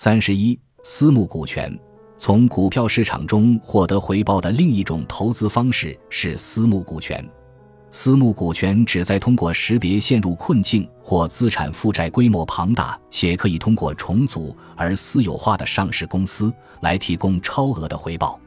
三十一，私募股权。从股票市场中获得回报的另一种投资方式是私募股权。私募股权旨在通过识别陷入困境或资产负债规模庞大且可以通过重组而私有化的上市公司，来提供超额的回报。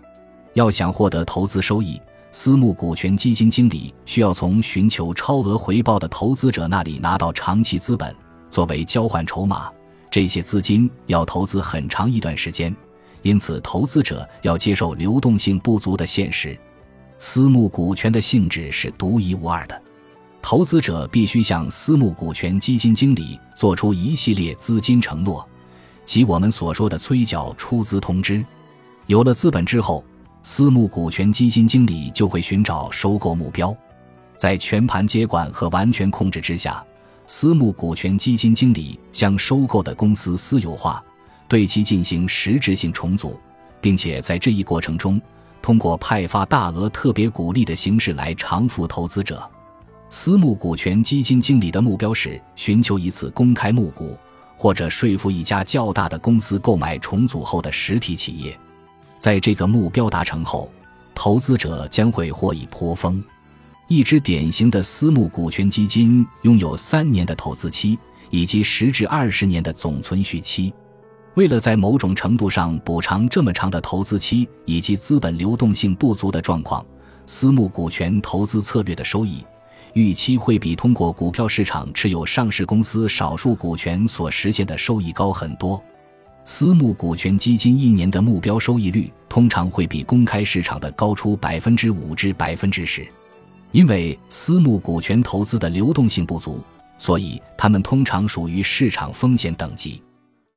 要想获得投资收益，私募股权基金经理需要从寻求超额回报的投资者那里拿到长期资本作为交换筹码，这些资金要投资很长一段时间，因此投资者要接受流动性不足的现实。私募股权的性质是独一无二的，投资者必须向私募股权基金经理做出一系列资金承诺，即我们所说的催缴出资通知。有了资本之后，私募股权基金经理就会寻找收购目标，在全盘接管和完全控制之下，私募股权基金经理将收购的公司私有化，对其进行实质性重组，并且在这一过程中。通过派发大额特别股利的形式来偿付投资者，私募股权基金经理的目标是寻求一次公开募股，或者说服一家较大的公司购买重组后的实体企业。在这个目标达成后，投资者将会获益颇丰。一支典型的私募股权基金拥有三年的投资期以及十至二十年的总存续期。为了在某种程度上补偿这么长的投资期以及资本流动性不足的状况，私募股权投资策略的收益预期会比通过股票市场持有上市公司少数股权所实现的收益高很多。私募股权基金一年的目标收益率通常会比公开市场的高出百分之五至百分之十。因为私募股权投资的流动性不足，所以它们通常属于市场风险等级。